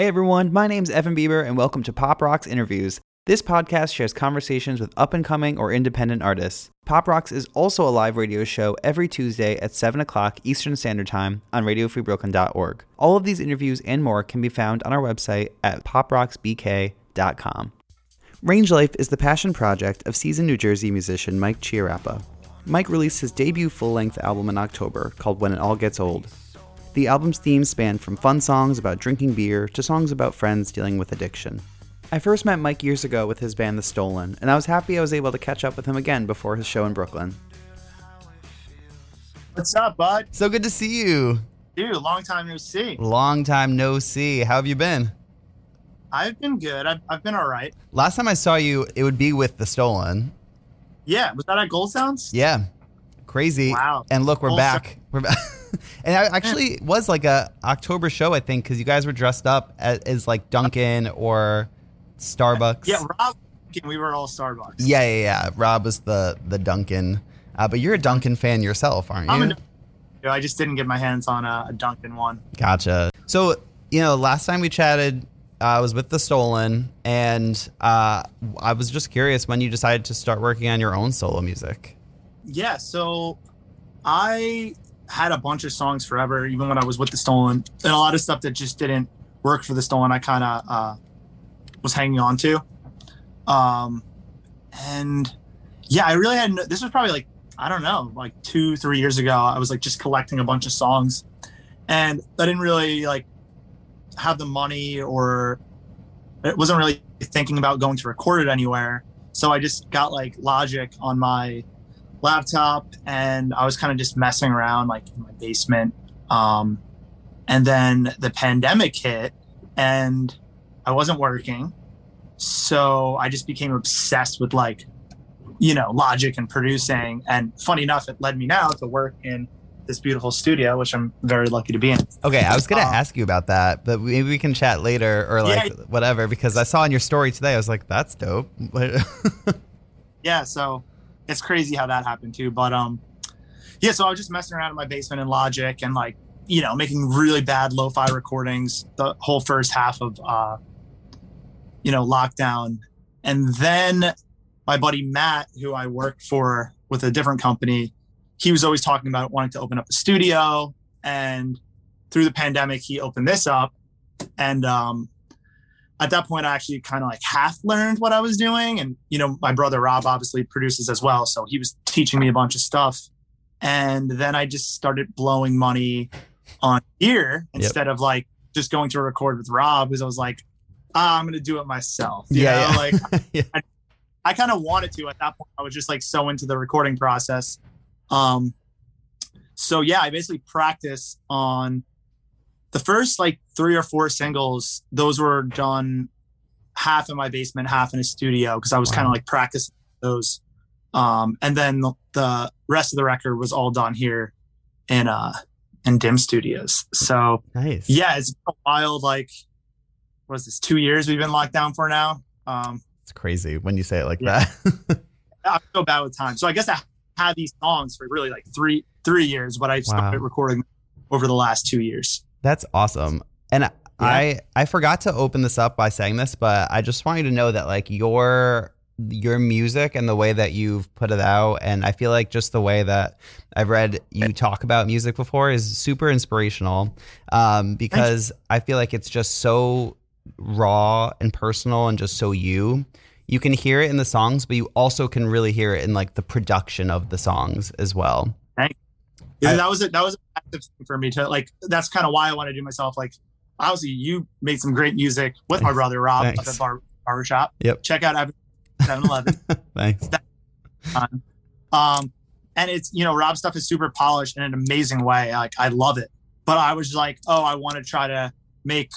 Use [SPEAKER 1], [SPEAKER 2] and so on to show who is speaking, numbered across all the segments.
[SPEAKER 1] Hey everyone, my name's Evan Bieber, and welcome to Pop Rocks Interviews. This podcast shares conversations with up and coming or independent artists. Pop Rocks is also a live radio show every Tuesday at 7 o'clock Eastern Standard Time on RadioFreeBrooklyn.org. All of these interviews and more can be found on our website at poprocksbk.com. Range Life is the passion project of seasoned New Jersey musician Mike Chiarappa. Mike released his debut full length album in October called When It All Gets Old. The album's themes span from fun songs about drinking beer to songs about friends dealing with addiction. I first met Mike years ago with his band The Stolen, and I was happy I was able to catch up with him again before his show in Brooklyn.
[SPEAKER 2] What's up, bud?
[SPEAKER 1] So good to see you.
[SPEAKER 2] Dude, long time no see.
[SPEAKER 1] Long time no see. How have you been?
[SPEAKER 2] I've been good. I've, I've been all right.
[SPEAKER 1] Last time I saw you, it would be with The Stolen.
[SPEAKER 2] Yeah, was that at Gold Sounds?
[SPEAKER 1] Yeah. Crazy.
[SPEAKER 2] Wow.
[SPEAKER 1] And look, we're
[SPEAKER 2] Gold
[SPEAKER 1] back. We're back. and I actually was like a October show, I think, because you guys were dressed up as, as like Dunkin' or Starbucks.
[SPEAKER 2] Yeah, Rob, we were all Starbucks.
[SPEAKER 1] Yeah, yeah, yeah. Rob was the the Dunkin'. Uh, but you're a Dunkin' fan yourself, aren't you?
[SPEAKER 2] I'm a, I just didn't get my hands on a, a Dunkin' one.
[SPEAKER 1] Gotcha. So, you know, last time we chatted, uh, I was with The Stolen, and uh, I was just curious when you decided to start working on your own solo music.
[SPEAKER 2] Yeah, so I had a bunch of songs forever, even when I was with The Stolen, and a lot of stuff that just didn't work for The Stolen. I kind of uh, was hanging on to. Um, and yeah, I really had no, this was probably like I don't know, like two, three years ago. I was like just collecting a bunch of songs, and I didn't really like have the money or it wasn't really thinking about going to record it anywhere. So I just got like Logic on my laptop and I was kind of just messing around like in my basement. Um, and then the pandemic hit and I wasn't working. So I just became obsessed with like, you know, logic and producing. And funny enough, it led me now to work in this beautiful studio, which I'm very lucky to be in.
[SPEAKER 1] Okay, I was gonna um, ask you about that, but maybe we can chat later or like yeah, whatever because I saw in your story today. I was like, that's dope.
[SPEAKER 2] yeah, so it's crazy how that happened too. But um, yeah, so I was just messing around in my basement in Logic and like you know making really bad lo-fi recordings the whole first half of uh, you know lockdown, and then my buddy Matt, who I worked for with a different company, he was always talking about wanting to open up a studio, and through the pandemic, he opened this up, and um, at that point i actually kind of like half learned what i was doing and you know my brother rob obviously produces as well so he was teaching me a bunch of stuff and then i just started blowing money on gear instead yep. of like just going to record with rob because i was like ah, i'm gonna do it myself you
[SPEAKER 1] yeah,
[SPEAKER 2] know?
[SPEAKER 1] yeah.
[SPEAKER 2] like yeah. i, I kind of wanted to at that point i was just like so into the recording process um so yeah i basically practiced on the first like three or four singles, those were done half in my basement, half in a studio because I was wow. kind of like practicing those. Um, and then the, the, rest of the record was all done here in uh in Dim Studios. So
[SPEAKER 1] nice.
[SPEAKER 2] Yeah, it's a wild like what is this two years we've been locked down for now. Um,
[SPEAKER 1] it's crazy when you say it like yeah. that.
[SPEAKER 2] I'm so bad with time. So I guess I had these songs for really like three three years, but I started recording over the last two years.
[SPEAKER 1] That's awesome. And yeah. I I forgot to open this up by saying this, but I just want you to know that like your your music and the way that you've put it out and I feel like just the way that I've read you talk about music before is super inspirational um, because I feel like it's just so raw and personal and just so you you can hear it in the songs but you also can really hear it in like the production of the songs as well
[SPEAKER 2] Thanks. Yeah, I, that was it. That was active for me to like. That's kind of why I want to do myself. Like, obviously, you made some great music with my brother Rob at the bar barbershop.
[SPEAKER 1] Yep.
[SPEAKER 2] Check out 7-Eleven.
[SPEAKER 1] Thanks.
[SPEAKER 2] Um, and it's you know Rob's stuff is super polished in an amazing way. Like I love it. But I was like, oh, I want to try to make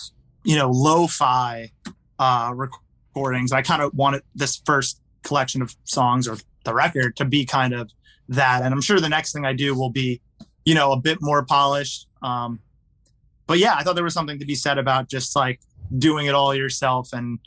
[SPEAKER 2] you know lo-fi uh, recordings. I kind of wanted this first collection of songs or the record to be kind of that. And I'm sure the next thing I do will be you know, a bit more polished. Um, but yeah, I thought there was something to be said about just like doing it all yourself and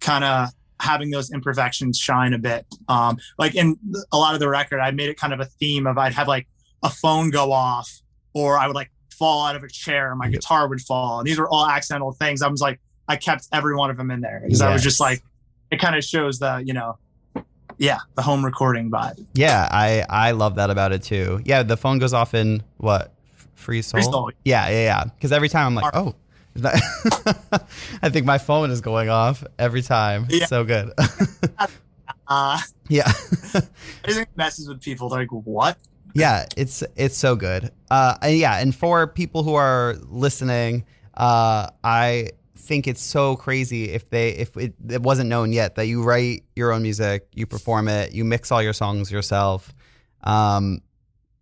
[SPEAKER 2] kind of having those imperfections shine a bit. Um, like in a lot of the record, I made it kind of a theme of I'd have like a phone go off or I would like fall out of a chair, my guitar would fall. And these were all accidental things. I was like, I kept every one of them in there because I was just like, it kind of shows the, you know, yeah, the home recording vibe.
[SPEAKER 1] Yeah, I I love that about it too. Yeah, the phone goes off in what free soul.
[SPEAKER 2] soul.
[SPEAKER 1] Yeah, yeah, yeah. Because every time I'm like, oh, I think my phone is going off every time.
[SPEAKER 2] Yeah.
[SPEAKER 1] So good.
[SPEAKER 2] Uh,
[SPEAKER 1] yeah,
[SPEAKER 2] I think it messes with people. They're like, what?
[SPEAKER 1] yeah. It's it's so good. Uh, yeah, and for people who are listening, uh, I think it's so crazy if they if it, it wasn't known yet that you write your own music, you perform it, you mix all your songs yourself. Um,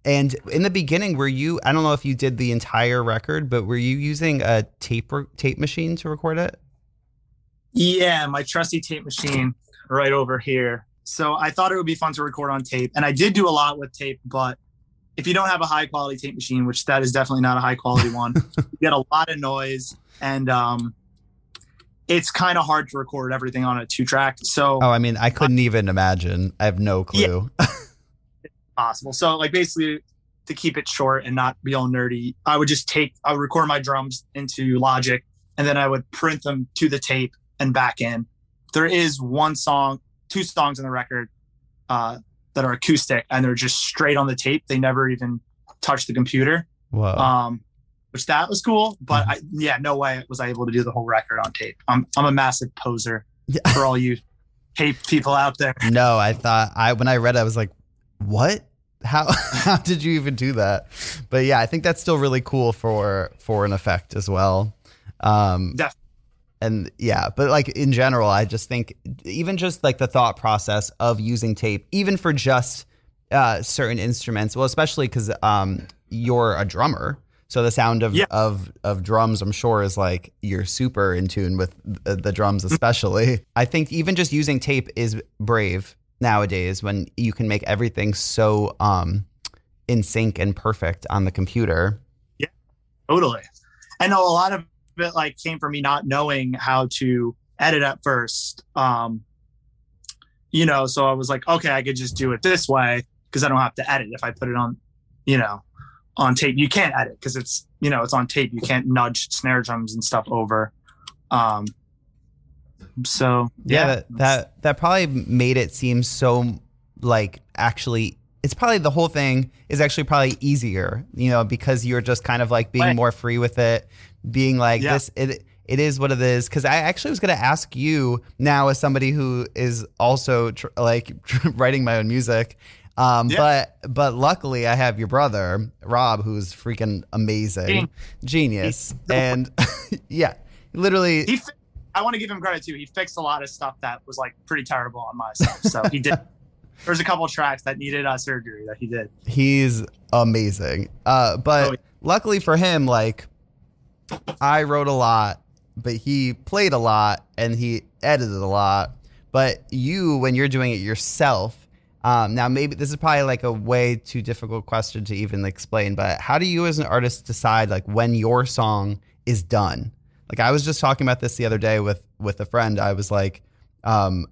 [SPEAKER 1] and in the beginning, were you? I don't know if you did the entire record, but were you using a tape tape machine to record it?
[SPEAKER 2] Yeah, my trusty tape machine right over here. So I thought it would be fun to record on tape. And I did do a lot with tape, but if you don't have a high quality tape machine, which that is definitely not a high quality one, you get a lot of noise and um it's kind of hard to record everything on a two track. So
[SPEAKER 1] Oh, I mean, I couldn't even imagine. I have no clue.
[SPEAKER 2] possible. So like basically to keep it short and not be all nerdy, I would just take I would record my drums into Logic and then I would print them to the tape and back in. There is one song, two songs in the record uh, that are acoustic and they're just straight on the tape. They never even touch the computer.
[SPEAKER 1] Whoa.
[SPEAKER 2] Um, which that was cool, but I yeah, no way was I able to do the whole record on tape. I'm I'm a massive poser
[SPEAKER 1] Yeah.
[SPEAKER 2] for all you tape people out there.
[SPEAKER 1] No, I thought I when I read it, I was like, "What? How how did you even do that?" But yeah, I think that's still really cool for for an effect as well. Um,
[SPEAKER 2] Def-
[SPEAKER 1] and yeah, but like in general, I just think even just like the thought process of using tape, even for just uh, certain instruments, well, especially because um, you're a drummer. So the sound of,
[SPEAKER 2] Yeah.
[SPEAKER 1] of of drums, I'm sure, is like you're super in tune with the, the drums, especially. I think even just using tape is brave nowadays when you can make everything so um, in sync and perfect on the computer.
[SPEAKER 2] Yeah, totally. I know a lot of it like came from me not knowing how to edit at first. Um, you know, so I was like, okay, I could just do it this way because I don't have to edit if I put it on, you know, on tape. You can't edit because it's, you know, it's on tape. You can't nudge snare drums and stuff over. Um, so
[SPEAKER 1] yeah, that, that that probably made it seem so like actually it's probably the whole thing is actually probably easier you know because you're just kind of like being
[SPEAKER 2] Right.
[SPEAKER 1] more free with it being like
[SPEAKER 2] Yeah.
[SPEAKER 1] this it it is what it is because i actually was going to ask you now as somebody who is also tr- like writing my own music um,
[SPEAKER 2] Yeah.
[SPEAKER 1] but but luckily I have your brother Rob, who's freaking amazing,
[SPEAKER 2] Genius. He's-
[SPEAKER 1] and yeah, literally
[SPEAKER 2] he, fi- I want to give him credit too. He fixed a lot of stuff that was like pretty terrible on my stuff. So he did. There's a couple tracks that needed uh, surgery that he did.
[SPEAKER 1] He's amazing. Uh, but
[SPEAKER 2] Oh, yeah.
[SPEAKER 1] luckily for him, like I wrote a lot, but he played a lot and he edited a lot. But you, when you're doing it yourself, um, now maybe this is probably like a way too difficult question to even explain. But how do you, as an artist, decide like when your song is done? Like I was just talking about this the other day with with a friend. I was like, um,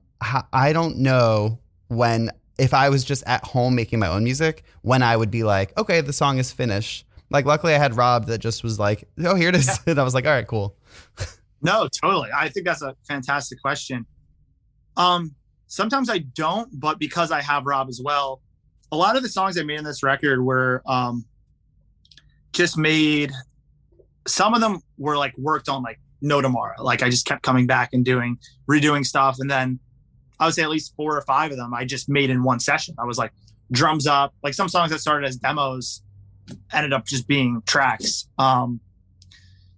[SPEAKER 1] I don't know when if I was just at home making my own music, when I would be like, okay, the song is finished. Like, luckily, I had Rob that just was like, oh, here it is. and I was like, all right, cool.
[SPEAKER 2] No, totally. I think that's a fantastic question. Um, sometimes I don't, but because I have Rob as well, a lot of the songs I made in this record were um just made some of them were like worked on like no tomorrow. Like I just kept coming back and doing redoing stuff. And then I would say at least four or five of them I just made in one session. I was like drums up, like some songs that started as demos ended up just being tracks. Um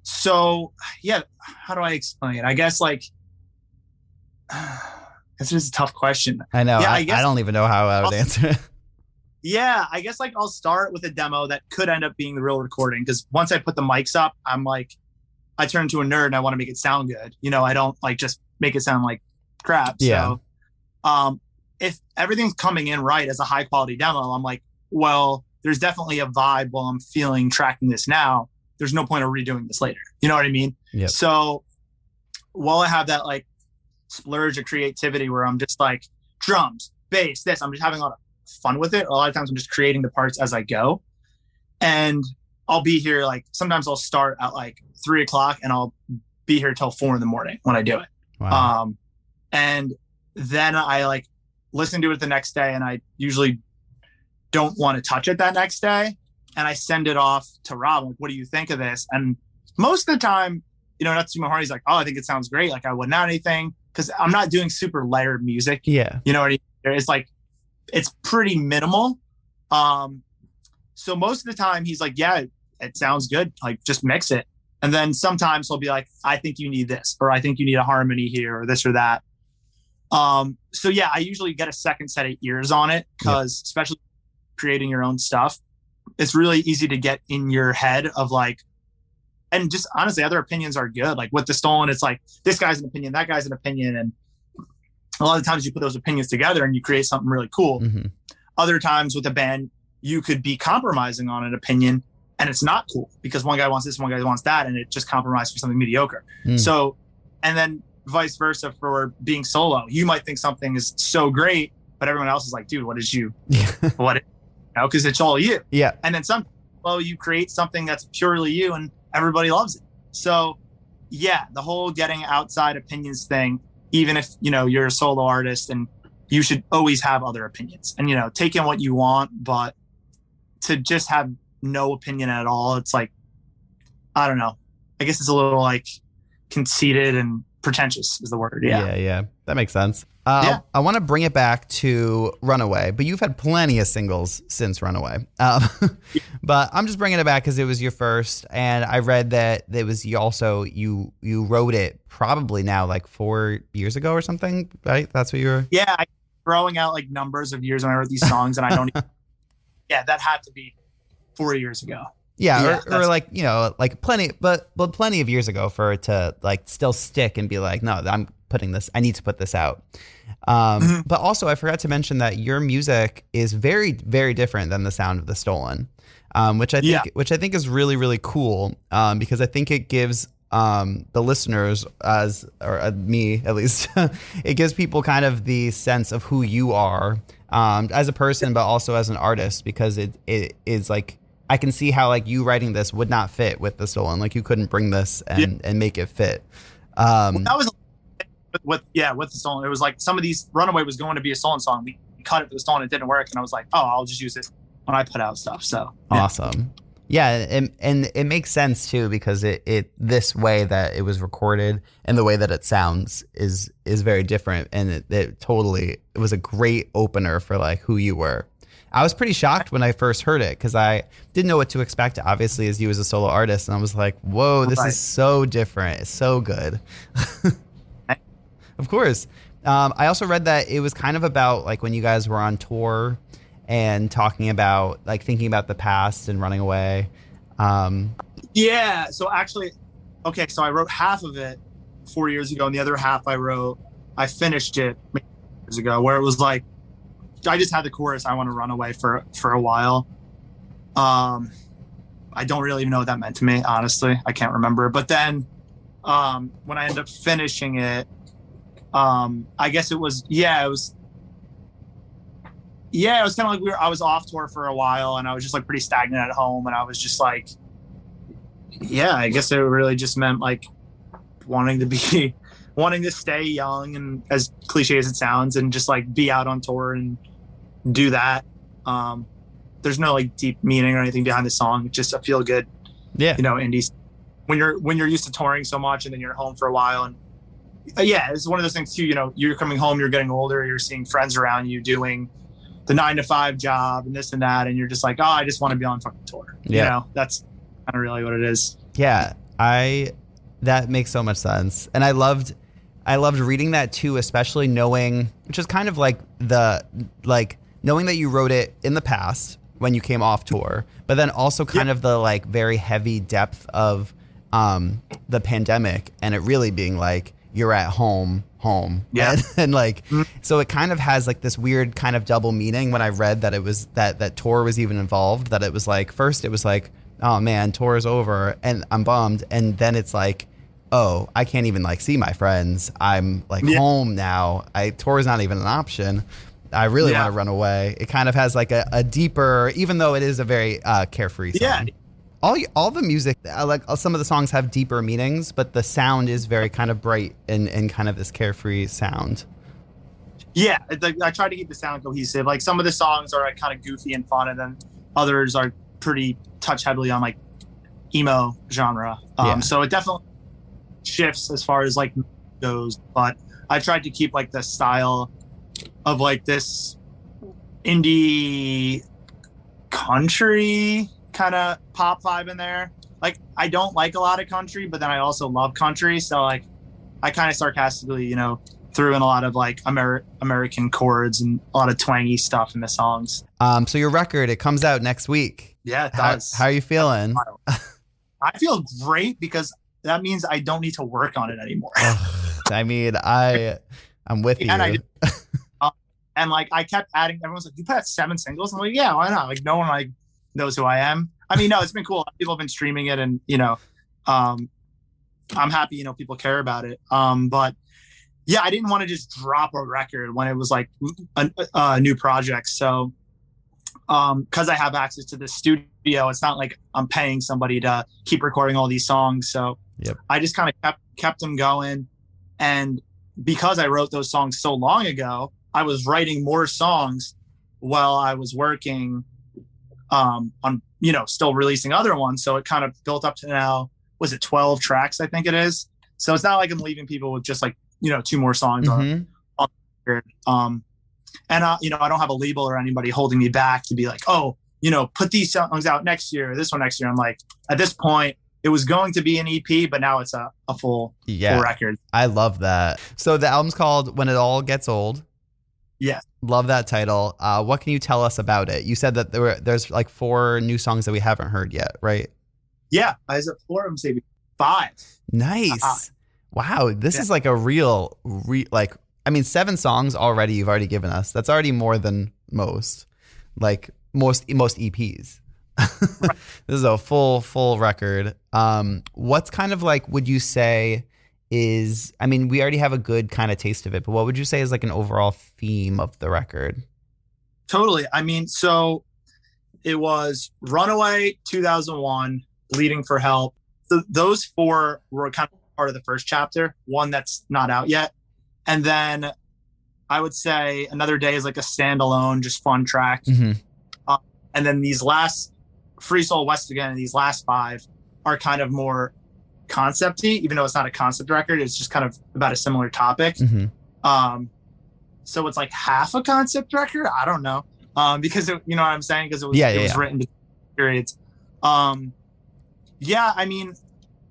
[SPEAKER 2] so yeah, how do I explain? I guess like this is a tough question.
[SPEAKER 1] I know.
[SPEAKER 2] Yeah,
[SPEAKER 1] I,
[SPEAKER 2] I guess-
[SPEAKER 1] I don't even know how I would
[SPEAKER 2] I'll-
[SPEAKER 1] answer it.
[SPEAKER 2] Yeah, I guess like I'll start with a demo that could end up being the real recording because once I put the mics up, I'm like, I turn into a nerd and I want to make it sound good. You know, I don't like just make it sound like crap.
[SPEAKER 1] Yeah.
[SPEAKER 2] So, um, if everything's coming in right as a high quality demo, I'm like, well, there's definitely a vibe while I'm feeling tracking this now. There's no point of redoing this later. You know what I mean?
[SPEAKER 1] Yeah.
[SPEAKER 2] So while I have that like splurge of creativity where I'm just like drums, bass, this, I'm just having a lot of fun with it. A lot of times I'm just creating the parts as I go. And I'll be here like sometimes I'll start at like three o'clock and I'll be here till four in the morning when I do it.
[SPEAKER 1] Wow.
[SPEAKER 2] Um, and then I like listen to it the next day, and I usually don't want to touch it that next day. And I send it off to Rob. Like, what do you think of this? And most of the time, you know, much. He's like, oh, I think it sounds great. Like, I wouldn't add anything because I'm not doing super layered music.
[SPEAKER 1] yeah.
[SPEAKER 2] You know what I mean? It's like it's pretty minimal. Um, so most of the time he's like, yeah, it, it sounds good. Like just mix it. And then sometimes he'll be like, I think you need this, or I think you need a harmony here, or this or that. Um, so yeah, I usually get a second set of ears on it because especially creating your own stuff, it's really easy to get in your head of like, and just honestly, other opinions are good. Like with the stolen, it's like this guy's an opinion, that guy's an opinion, and a lot of times you put those opinions together and you create something really cool.
[SPEAKER 1] hmm
[SPEAKER 2] Other times with a band, you could be compromising on an opinion and it's not cool because one guy wants this, one guy wants that, and it just compromised for something mediocre.
[SPEAKER 1] Mm.
[SPEAKER 2] So, and then vice versa for being solo. You might think something is so great, but everyone else is like, dude, what is you? What? You know, because it's all you.
[SPEAKER 1] yeah.
[SPEAKER 2] And then some, well, you create something that's purely you and everybody loves it. So, yeah, the whole getting outside opinions thing, even if, you know, you're a solo artist and you should always have other opinions and, you know, take in what you want, but to just have no opinion at all, it's like, I don't know. I guess it's a little like conceited and pretentious is the word. Yeah.
[SPEAKER 1] Yeah, yeah. That makes sense. Uh,
[SPEAKER 2] Yeah.
[SPEAKER 1] I want to bring it back to Runaway, but you've had plenty of singles since Runaway. Um, but I'm just bringing it back because it was your first, and I read that it was you also you you wrote it probably now like four years ago or something, right? That's what you were.
[SPEAKER 2] Yeah. I throwing out like numbers of years when I wrote these songs and I don't, even, yeah, that had to be four years ago.
[SPEAKER 1] Yeah,
[SPEAKER 2] Yeah,
[SPEAKER 1] or, or like you know, like plenty, but but plenty of years ago for it to like still stick and be like, no, I'm putting this. I need to put this out. Um,
[SPEAKER 2] Mhm.
[SPEAKER 1] But also, I forgot to mention that your music is very very different than the sound of the stolen, um, which I think
[SPEAKER 2] Yeah.
[SPEAKER 1] which I think is really really cool um, because I think it gives um, the listeners as or uh, me at least it gives people kind of the sense of who you are um, as a person but also as an artist because it it is like I can see how like you writing this would not fit with the stolen like you couldn't bring this and and make it fit um,
[SPEAKER 2] that was with yeah with the stolen. It was like some of these Runaway was going to be a stolen song. We cut it for the stolen. It didn't work, and I was like, oh, I'll just use it when I put out stuff. So yeah.
[SPEAKER 1] Awesome. Yeah, and and it makes sense too because it, it this way that it was recorded and the way that it sounds is is very different and it, it totally it was a great opener for like who you were. I was pretty shocked when I first heard it because I didn't know what to expect. Obviously, as you as a solo artist, and I was like, "Whoa, this
[SPEAKER 2] Right.
[SPEAKER 1] is so different. It's so good." of course. Um, I also read that it was kind of about like when you guys were on tour and talking about like thinking about the past and running away. Um,
[SPEAKER 2] Yeah. So actually, okay. So I wrote half of it four years ago, and the other half I wrote, I finished it years ago, where it was like, I just had the chorus. I want to run away for for a while. Um, I don't really even know what that meant to me. Honestly, I can't remember. But then, um, when I ended up finishing it, um, I guess it was yeah, it was. Yeah, it was kind of like we were. I was off tour for a while, and I was just like pretty stagnant at home, and I was just like, yeah, I guess it really just meant like wanting to be wanting to stay young and as cliche as it sounds and just like be out on tour and do that. Um there's no like deep meaning or anything behind the song. It's just a feel good,
[SPEAKER 1] yeah,
[SPEAKER 2] you know, indie when you're when you're used to touring so much and then you're home for a while and yeah, it's one of those things too, you know, you're coming home, you're getting older, you're seeing friends around you doing the nine to five job and this and that, and you're just like, oh, I just want to be on fucking tour.
[SPEAKER 1] Yeah.
[SPEAKER 2] You know, that's kind of really what it is.
[SPEAKER 1] yeah. I that makes so much sense, and I loved I loved reading that too, especially knowing which is kind of like the like knowing that you wrote it in the past when you came off tour, but then also kind of the like very heavy depth of um the pandemic and it really being like you're at home home
[SPEAKER 2] Yeah.
[SPEAKER 1] and, and like
[SPEAKER 2] Mhm.
[SPEAKER 1] so it kind of has like this weird kind of double meaning when i read that it was that that tour was even involved that it was like first it was like oh man tour is over and i'm bummed and then it's like oh i can't even like see my friends i'm like
[SPEAKER 2] Yeah.
[SPEAKER 1] home now i tour is not even an option i really
[SPEAKER 2] Yeah.
[SPEAKER 1] want to run away it kind of has like a, a deeper even though it is a very uh, carefree song.
[SPEAKER 2] Yeah.
[SPEAKER 1] All all the music uh, like uh, some of the songs have deeper meanings but the sound is very kind of bright and and kind of this carefree sound
[SPEAKER 2] Yeah, like, I try to keep the sound cohesive. Like some of the songs are like, kind of goofy and fun, and then others are pretty touch heavily on like emo genre. Um,
[SPEAKER 1] Yeah.
[SPEAKER 2] So it definitely shifts as far as like goes. But I tried to keep like the style of like this indie country kind of pop vibe in there. Like I don't like a lot of country, but then I also love country. So like I kind of sarcastically, you know, threw in a lot of like Amer- American chords and a lot of twangy stuff in the songs.
[SPEAKER 1] um so your record it comes out next week
[SPEAKER 2] Yeah, it
[SPEAKER 1] how,
[SPEAKER 2] does.
[SPEAKER 1] how are you feeling
[SPEAKER 2] I feel great because that means I don't need to work on it anymore.
[SPEAKER 1] i mean i i'm with you
[SPEAKER 2] And I Um, and like I kept adding, everyone's like, "You put out seven singles." I'm like, "Yeah, why not?" Like no one like knows who I am. I mean, no, it's been cool. People have been streaming it, and you know, um, I'm happy. You know, people care about it. Um, but yeah, I didn't want to just drop a record when it was like a, a new project. So, um, because I have access to the studio, it's not like I'm paying somebody to keep recording all these songs. So,
[SPEAKER 1] Yep.
[SPEAKER 2] I just kind of kept kept them going, and because I wrote those songs so long ago, I was writing more songs while I was working um, on, you know, still releasing other ones. So it kind of built up to now, was it 12 tracks? I think it is. So it's not like I'm leaving people with just like, you know, two more songs on
[SPEAKER 1] Mhm.
[SPEAKER 2] record. Um, and, uh, you know, I don't have a label or anybody holding me back to be like, oh, you know, put these songs out next year, this one next year. I'm like, at this point, it was going to be an EP, but now it's a, a full,
[SPEAKER 1] yeah
[SPEAKER 2] full record.
[SPEAKER 1] i love that so the album's called when it all gets old
[SPEAKER 2] Yeah.
[SPEAKER 1] Love that title uh what can you tell us about it you said that there were there's like four new songs that we haven't heard yet right
[SPEAKER 2] Yeah. I was at four of them, say five.
[SPEAKER 1] Nice.
[SPEAKER 2] Uh-uh.
[SPEAKER 1] wow, this
[SPEAKER 2] Yeah.
[SPEAKER 1] is like a real, re- like I mean, seven songs already. You've already given us. That's already more than most, like most most EPs. this is a full full record. Um, what's kind of like? Would you say is? I mean, we already have a good kind of taste of it, but what would you say is like an overall theme of the record?
[SPEAKER 2] Totally. I mean, so it was Runaway 2001, Bleeding for Help. Those four were kind of part of the first chapter, one that's not out yet. And then I would say Another Day is like a standalone, just fun track.
[SPEAKER 1] Mm-hmm.
[SPEAKER 2] And then these last Free Soul West again, and these last five are kind of more concepty, even though it's not a concept record. It's just kind of about a similar topic.
[SPEAKER 1] Mm-hmm.
[SPEAKER 2] Um, so it's like half a concept record. I don't know. Um, because it, you know what I'm saying? Because it was
[SPEAKER 1] Yeah,
[SPEAKER 2] it
[SPEAKER 1] yeah,
[SPEAKER 2] was
[SPEAKER 1] yeah.
[SPEAKER 2] written periods. Um, yeah, I mean,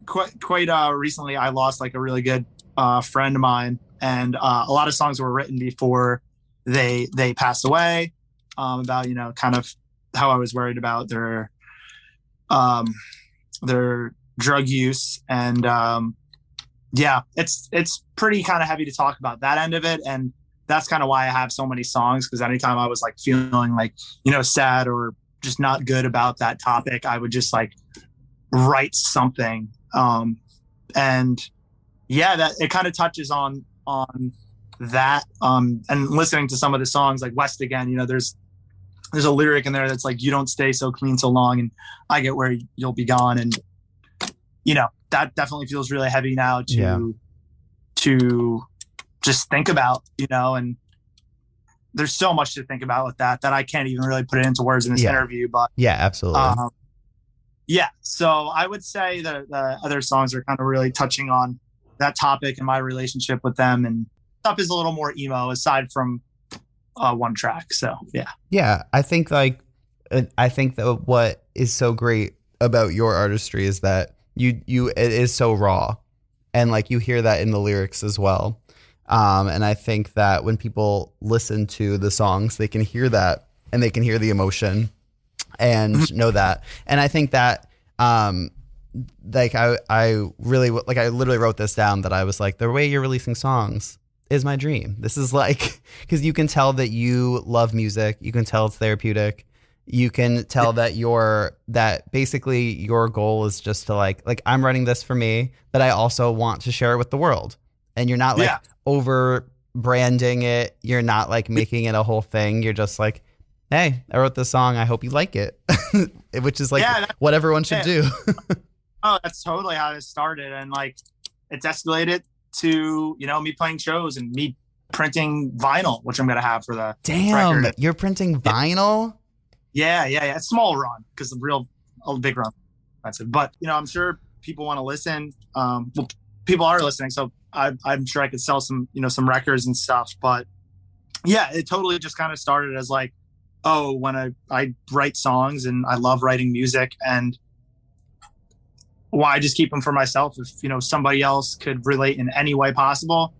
[SPEAKER 2] quite quite uh, recently I lost like a really good uh, friend of mine, and uh, a lot of songs were written before they they passed away. Um, about you know kind of how I was worried about their um their drug use and um yeah it's it's pretty kind of heavy to talk about that end of it and that's kind of why i have so many songs because anytime i was like feeling like you know sad or just not good about that topic i would just like write something um and yeah that it kind of touches on on that um and listening to some of the songs like west again you know there's there's a lyric in there that's like you don't stay so clean so long and i get where you'll be gone and you know that definitely feels really heavy now to
[SPEAKER 1] Yeah.
[SPEAKER 2] to just think about you know and there's so much to think about with that that i can't even really put it into words in this
[SPEAKER 1] Yeah.
[SPEAKER 2] interview but
[SPEAKER 1] Yeah, absolutely.
[SPEAKER 2] um, yeah so i would say that the other songs are kind of really touching on that topic and my relationship with them and stuff is a little more emo aside from uh, one track so yeah
[SPEAKER 1] Yeah, I think like uh, I think that what is so great about your artistry is that you you it is so raw, and like you hear that in the lyrics as well. Um, and I think that when people listen to the songs, they can hear that and they can hear the emotion and know that. And I think that um, like I I really like I literally wrote this down that I was like the way you're releasing songs is my dream. This is like because you can tell that you love music. You can tell it's therapeutic. You can tell that your that basically your goal is just to like like I'm writing this for me, but I also want to share it with the world. And you're not like
[SPEAKER 2] Yeah.
[SPEAKER 1] over branding it. You're not like making it a whole thing. You're just like hey, I wrote this song. I hope you like it, which is like
[SPEAKER 2] Yeah,
[SPEAKER 1] what everyone should
[SPEAKER 2] yeah.
[SPEAKER 1] do.
[SPEAKER 2] Oh, that's totally how it started, and like it's escalated to you know me playing shows and me printing vinyl, which I'm gonna have for the
[SPEAKER 1] Damn,
[SPEAKER 2] Record.
[SPEAKER 1] you're printing vinyl.
[SPEAKER 2] Yeah yeah yeah. Small run because the real a big run. Expensive, but you know I'm sure people want to listen. Um, well, people are listening, so I, I'm sure I could sell some you know some records and stuff. But yeah, it totally just kind of started as like, oh, when I I write songs and I love writing music and why just keep them for myself if you know somebody else could relate in any way possible?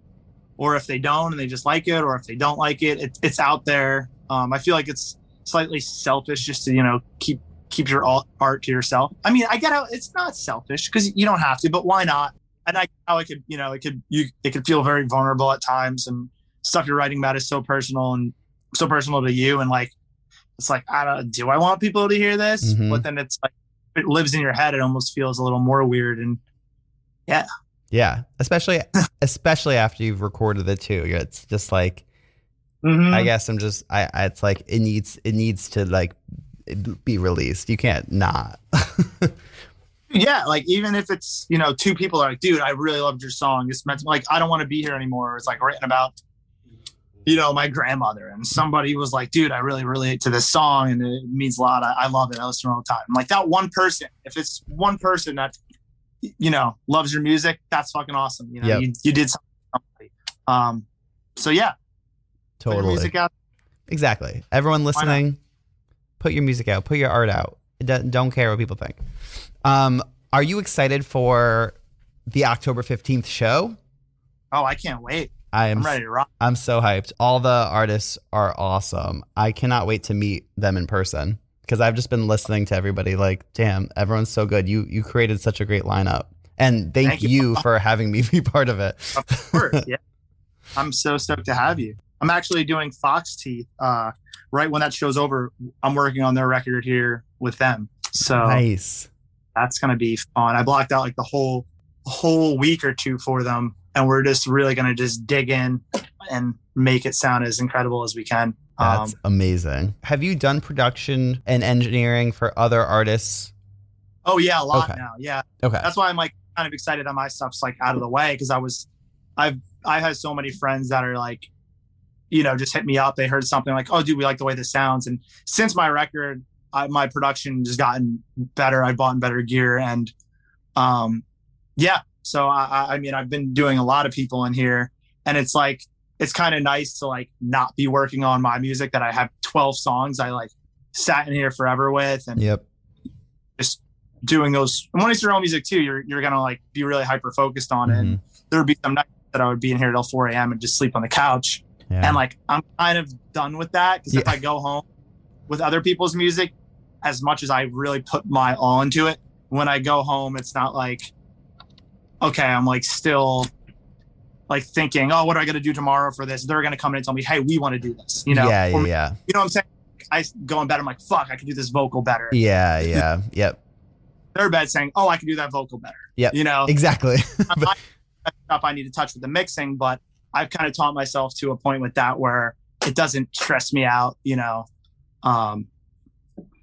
[SPEAKER 2] Or if they don't and they just like it or if they don't like it, it it's out there. Um, i feel like it's slightly selfish just to you know keep keep your art to yourself i mean i get how it's not selfish because you don't have to but why not and i how it could you know it could you it could feel very vulnerable at times and stuff you're writing about is so personal and so personal to you and like it's like i don't do i want people to hear this
[SPEAKER 1] Mhm.
[SPEAKER 2] but then it's like it lives in your head it almost feels a little more weird and
[SPEAKER 1] yeah, Yeah, especially especially after you've recorded it too. It's just like
[SPEAKER 2] Mhm.
[SPEAKER 1] I guess I'm just I, I it's like it needs it needs to like be released. You can't not.
[SPEAKER 2] yeah like even if it's you know two people are like dude i really loved your song it's meant to, like i don't want to be here anymore it's like written about you know my grandmother and somebody was like dude i really relate to this song and it means a lot i, I love it i listen all the time like that one person if it's one person that you know loves your music that's fucking awesome you know
[SPEAKER 1] Yep.
[SPEAKER 2] you, you did something um so yeah
[SPEAKER 1] totally.
[SPEAKER 2] music out
[SPEAKER 1] Exactly. Everyone listening, put your music out, put your art out. Don't care what people think. Um, are you excited for the October 15th show?
[SPEAKER 2] oh i can't wait
[SPEAKER 1] I am
[SPEAKER 2] i'm ready to rock
[SPEAKER 1] I'm so hyped. All the artists are awesome. I cannot wait to meet them in person because I've just been listening to everybody like, damn, everyone's so good. You you created such a great lineup. And thank,
[SPEAKER 2] Thank
[SPEAKER 1] you.
[SPEAKER 2] you.
[SPEAKER 1] for having me be part of it.
[SPEAKER 2] Of course, yeah. I'm so stoked to have you. I'm actually doing Fox Teeth. Uh, right when that show's over, I'm working on their record here with them. So
[SPEAKER 1] Nice.
[SPEAKER 2] that's gonna be fun. I blocked out like the whole whole week or two for them, and we're just really gonna just dig in and make it sound as incredible as we can.
[SPEAKER 1] That's
[SPEAKER 2] Um,
[SPEAKER 1] amazing. Have you done production and engineering for other artists?
[SPEAKER 2] oh yeah, a lot
[SPEAKER 1] Okay.
[SPEAKER 2] now. Yeah,
[SPEAKER 1] Okay.
[SPEAKER 2] that's why I'm like kind of excited that my stuff's like out of the way because I was, I've I had so many friends that are like, you know, just hit me up. They heard something like, "Oh, dude, we like the way this sounds." And since my record, I, my production just gotten better. I bought better gear, and um, yeah. So I, I- mean, I've been doing a lot of people in here, and it's like it's kind of nice to like not be working on my music that I have 12 songs I like sat in here forever with, and
[SPEAKER 1] Yep.
[SPEAKER 2] just doing those. And when it's your own music too, you're you're gonna like be really hyper focused on it. And
[SPEAKER 1] Mhm.
[SPEAKER 2] there would be some nights that I would be in here till 4 a.m. and just sleep on the couch.
[SPEAKER 1] Yeah.
[SPEAKER 2] And like I'm kind of done with that because if I go home with other people's music, as much as I really put my all into it, when I go home, it's not like okay, I'm like still like thinking, oh, what am I gonna do tomorrow for this? They're gonna come in and tell me, hey, we want to do this, you know?
[SPEAKER 1] yeah, yeah,
[SPEAKER 2] Or-
[SPEAKER 1] yeah.
[SPEAKER 2] You know what I'm saying? I go in bed, I'm like, fuck, I can do this vocal better.
[SPEAKER 1] Yeah, yeah. Yep.
[SPEAKER 2] They're bed saying, oh, I can do that vocal better.
[SPEAKER 1] Yeah,
[SPEAKER 2] You know,
[SPEAKER 1] Exactly.
[SPEAKER 2] I stuff I need to touch with the mixing, but I've kind of taught myself to a point with that where it doesn't stress me out, you know. Um,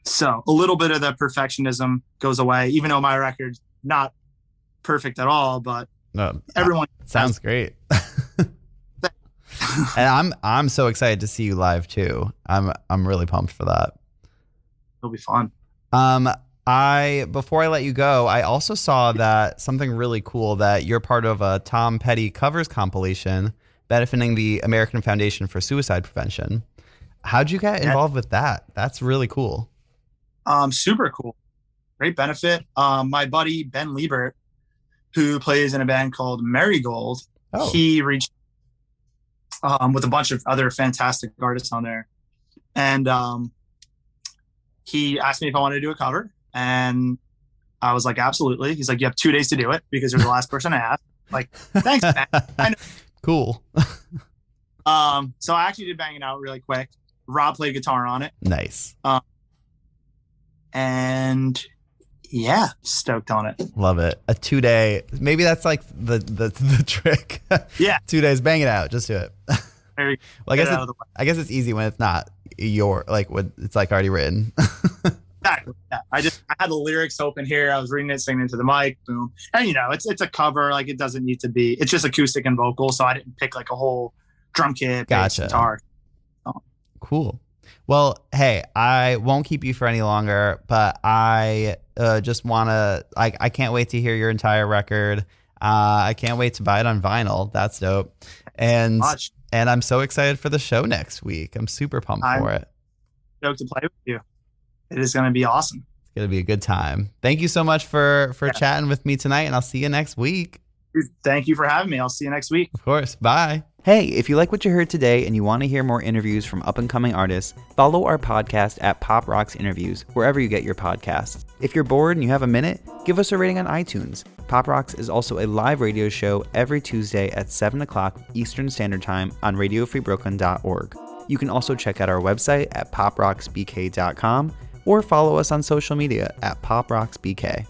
[SPEAKER 2] so a little bit of the perfectionism goes away, even though my record's not perfect at all, but
[SPEAKER 1] No,
[SPEAKER 2] everyone
[SPEAKER 1] sounds great. and I'm I'm so excited to see you live too. I'm I'm really pumped for that.
[SPEAKER 2] It'll be fun.
[SPEAKER 1] Um, I before I let you go, I also saw that something really cool that you're part of a Tom Petty covers compilation benefiting the American Foundation for Suicide Prevention. How'd you get involved with that? That's really cool.
[SPEAKER 2] Um, super cool. Great benefit. Um, my buddy Ben Liebert, who plays in a band called Marigold,
[SPEAKER 1] Oh,
[SPEAKER 2] he reached um, with a bunch of other fantastic artists on there, and um, he asked me if I wanted to do a cover, and I was like, absolutely. He's like, you have two days to do it because you're the last person I asked. Like, thanks, man.
[SPEAKER 1] Cool.
[SPEAKER 2] Um, so I actually did bang it out really quick. Rob played guitar on it,
[SPEAKER 1] nice.
[SPEAKER 2] and yeah, stoked on it.
[SPEAKER 1] Love it. A two day. Maybe that's like the the, the trick.
[SPEAKER 2] Yeah.
[SPEAKER 1] two days. Bang it out. Just do it. Well, I guess
[SPEAKER 2] it
[SPEAKER 1] it,
[SPEAKER 2] out of the way.
[SPEAKER 1] I guess it's easy when it's not your like when it's like already written.
[SPEAKER 2] Exactly. Yeah. I just I had the lyrics open here. I was reading it, singing into the mic, boom. And you know, it's it's a cover. Like it doesn't need to be. It's just acoustic and vocal. So I didn't pick like a whole drum kit, bass,
[SPEAKER 1] Gotcha.
[SPEAKER 2] guitar.
[SPEAKER 1] Cool. Well, hey, I won't keep you for any longer, but I uh, just want to. I I can't wait to hear your entire record. Uh, I can't wait to buy it on vinyl. That's dope. And
[SPEAKER 2] Much
[SPEAKER 1] and I'm so excited for the show next week. I'm super pumped
[SPEAKER 2] I'm-
[SPEAKER 1] for it.
[SPEAKER 2] joke to play with you. It is going to be awesome.
[SPEAKER 1] It's gonna be a good time. Thank you so much for for
[SPEAKER 2] Yeah.
[SPEAKER 1] chatting with me tonight, and I'll see you next week.
[SPEAKER 2] Thank you for having me. I'll see you next week.
[SPEAKER 1] Of course. Bye. Hey, if you like what you heard today and you want to hear more interviews from up and coming artists, follow our podcast at Pop Rocks Interviews, wherever you get your podcasts. If you're bored and you have a minute, give us a rating on iTunes. Pop Rocks is also a live radio show every Tuesday at 7 o'clock Eastern Standard Time on radiofreebrooklyn.org. You can also check out our website at poprocksbk.com or follow us on social media at poprocksbk.